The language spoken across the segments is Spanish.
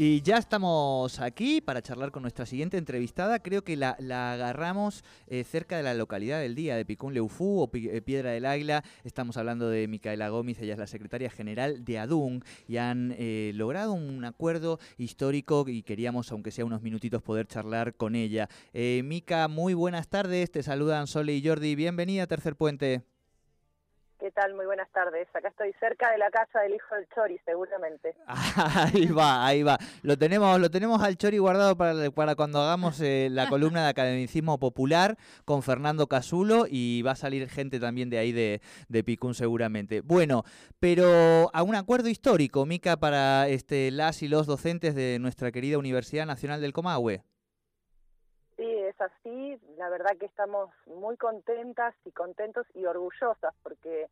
Y ya estamos aquí para charlar con nuestra siguiente entrevistada. Creo que la, agarramos eh, cerca de la localidad del día, de Picún Leufú o eh, Piedra del Águila. Estamos hablando de Micaela Gómez, ella es la secretaria general de ADUN y han eh, logrado un acuerdo histórico y queríamos, aunque sea unos minutitos, poder charlar con ella. Mica, muy buenas tardes. Te saludan Sole y Jordi. Bienvenida a Tercer Puente. ¿Qué tal? Muy buenas tardes. Acá estoy cerca de la casa del hijo del Chori, seguramente. Ahí va, ahí va. Lo tenemos, lo tenemos al Chori guardado para, para cuando hagamos eh, la columna de academicismo popular con Fernando Casulo y va a salir gente también de ahí de, de Picún seguramente. Bueno, pero a un acuerdo histórico, Mica, para este, las y los docentes de nuestra querida Universidad Nacional del Comahue así, la verdad que estamos muy contentas y contentos y orgullosas porque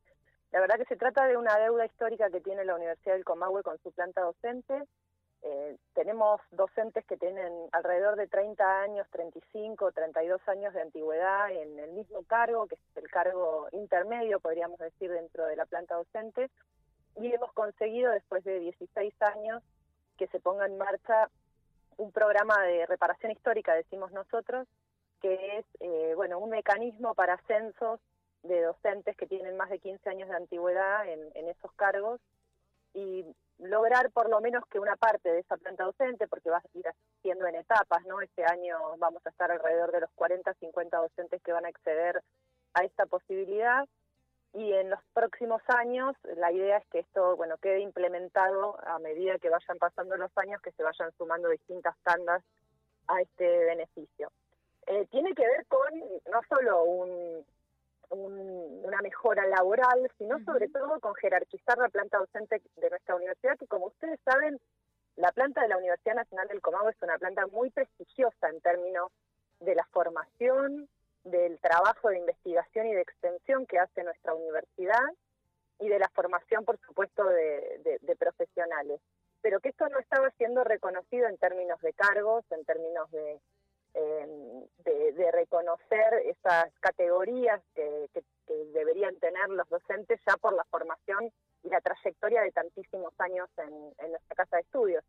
la verdad que se trata de una deuda histórica que tiene la Universidad del Comahue con su planta docente. Eh, tenemos docentes que tienen alrededor de 30 años, 35, 32 años de antigüedad en el mismo cargo, que es el cargo intermedio, podríamos decir, dentro de la planta docente, y hemos conseguido después de 16 años que se ponga en marcha un programa de reparación histórica, decimos nosotros, que es eh, bueno un mecanismo para ascensos de docentes que tienen más de 15 años de antigüedad en, esos cargos y lograr por lo menos que una parte de esa planta docente, porque va a ir haciendo en etapas, ¿no? Este año vamos a estar alrededor de los 40, 50 docentes que van a acceder a esta posibilidad y en los próximos años la idea es que esto bueno quede implementado a medida que vayan pasando los años que se vayan sumando distintas tandas a este beneficio eh, tiene que ver con no solo un, una mejora laboral sino sobre todo con jerarquizar la planta docente de nuestra universidad que como ustedes saben la planta de la Universidad Nacional del Comahue es una planta muy prestigiosa en términos de la formación del trabajo de investigación y de extensión que hace nuestra universidad y de la formación, por supuesto, de, profesionales. Pero que esto no estaba siendo reconocido en términos de cargos, en términos de, em, de, reconocer esas categorías que, deberían tener los docentes ya por la formación y la trayectoria de tantísimos años en nuestra casa de estudios.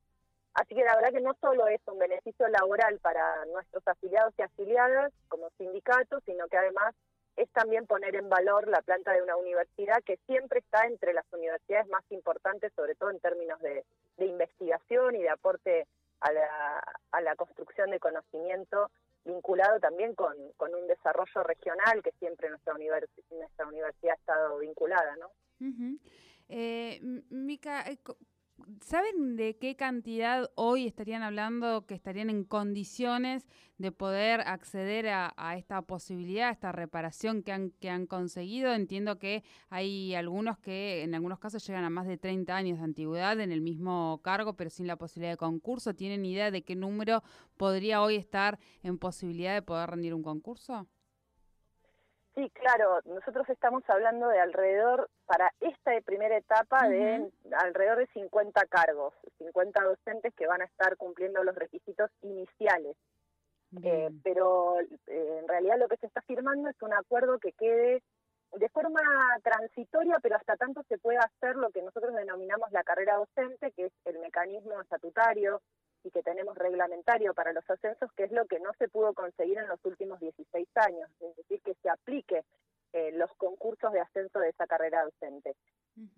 Así que la verdad que no solo es un beneficio laboral para nuestros afiliados y afiliadas como sindicatos, sino que además es también poner en valor la planta de una universidad que siempre está entre las universidades más importantes, sobre todo en términos de, investigación y de aporte a la, construcción de conocimiento, vinculado también con, un desarrollo regional que siempre nuestra, nuestra universidad ha estado vinculada. ¿no? Eh, Mica, eh, ¿Saben de qué cantidad hoy estarían hablando que estarían en condiciones de poder acceder a, esta posibilidad, a esta reparación que han, que han conseguido? Entiendo que hay algunos que en algunos casos llegan a más de 30 años de antigüedad en el mismo cargo, pero sin la posibilidad de concurso. ¿Tienen idea de qué número podría hoy estar en posibilidad de poder rendir un concurso? Sí, claro, nosotros estamos hablando de alrededor, para esta primera etapa, de alrededor de 50 cargos, 50 docentes que van a estar cumpliendo los requisitos iniciales. Eh, pero eh, en realidad lo que se está firmando es un acuerdo que quede de forma transitoria, pero hasta tanto se pueda hacer lo que nosotros denominamos la carrera docente, que es el mecanismo estatutario y que tenemos reglamentario para los ascensos, que es lo que no se pudo conseguir en los últimos 16 años, es decir, que se aplique eh, los concursos de ascenso de esa carrera docente.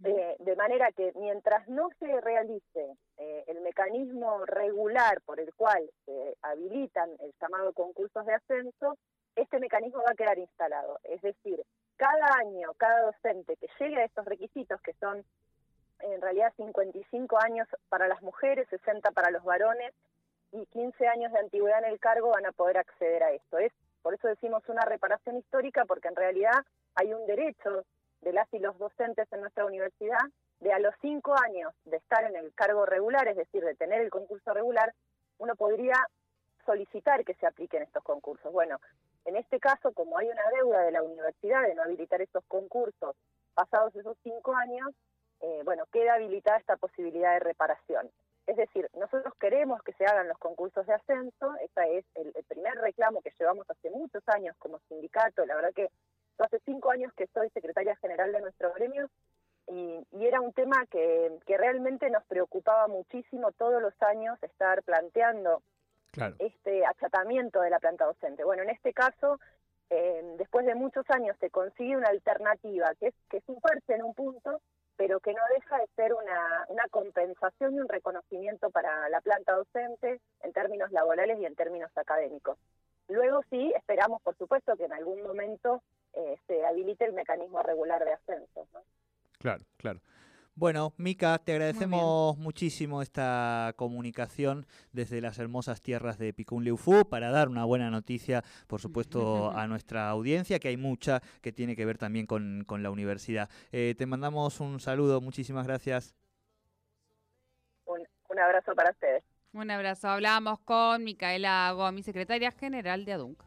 Eh, de manera que mientras no se realice eh, el mecanismo regular por el cual se habilitan el llamado concursos de ascenso, este mecanismo va a quedar instalado. Es decir, cada año, cada docente que llegue a estos requisitos, que son en realidad 55 años para las mujeres, 60 para los varones y 15 años de antigüedad en el cargo van a poder acceder a esto. Es por eso decimos una reparación histórica porque en realidad hay un derecho de las y los docentes en nuestra universidad de a los cinco años de estar en el cargo regular, es decir, de tener el concurso regular, uno podría solicitar que se apliquen estos concursos. Bueno, en este caso, como hay una deuda de la universidad de no habilitar estos concursos pasados esos cinco años, eh, bueno, queda habilitada esta posibilidad de reparación. Es decir, nosotros queremos que se hagan los concursos de ascenso, ese es el, primer reclamo que llevamos hace muchos años como sindicato, la verdad que hace cinco años que soy secretaria general de nuestro gremio y y, era un tema que, realmente nos preocupaba muchísimo todos los años estar planteando este achatamiento de la planta docente. Bueno, en este caso, eh, después de muchos años se consigue una alternativa que es, que es un fuerte en un punto, pero que no deja de ser una, una compensación y un reconocimiento para la planta docente en términos laborales y en términos académicos. Luego sí, esperamos, por supuesto, que en algún momento eh, se habilite el mecanismo regular de ascenso. Claro, claro. Bueno, Mica, te agradecemos muchísimo esta comunicación desde las hermosas tierras de Picún Leufú para dar una buena noticia, por supuesto, a nuestra audiencia, que hay mucha que tiene que ver también con, la universidad. Eh, te mandamos un saludo, muchísimas gracias. Un, un abrazo para ustedes. Un abrazo. Hablamos con Micaela Gómez, secretaria general de ADUNC.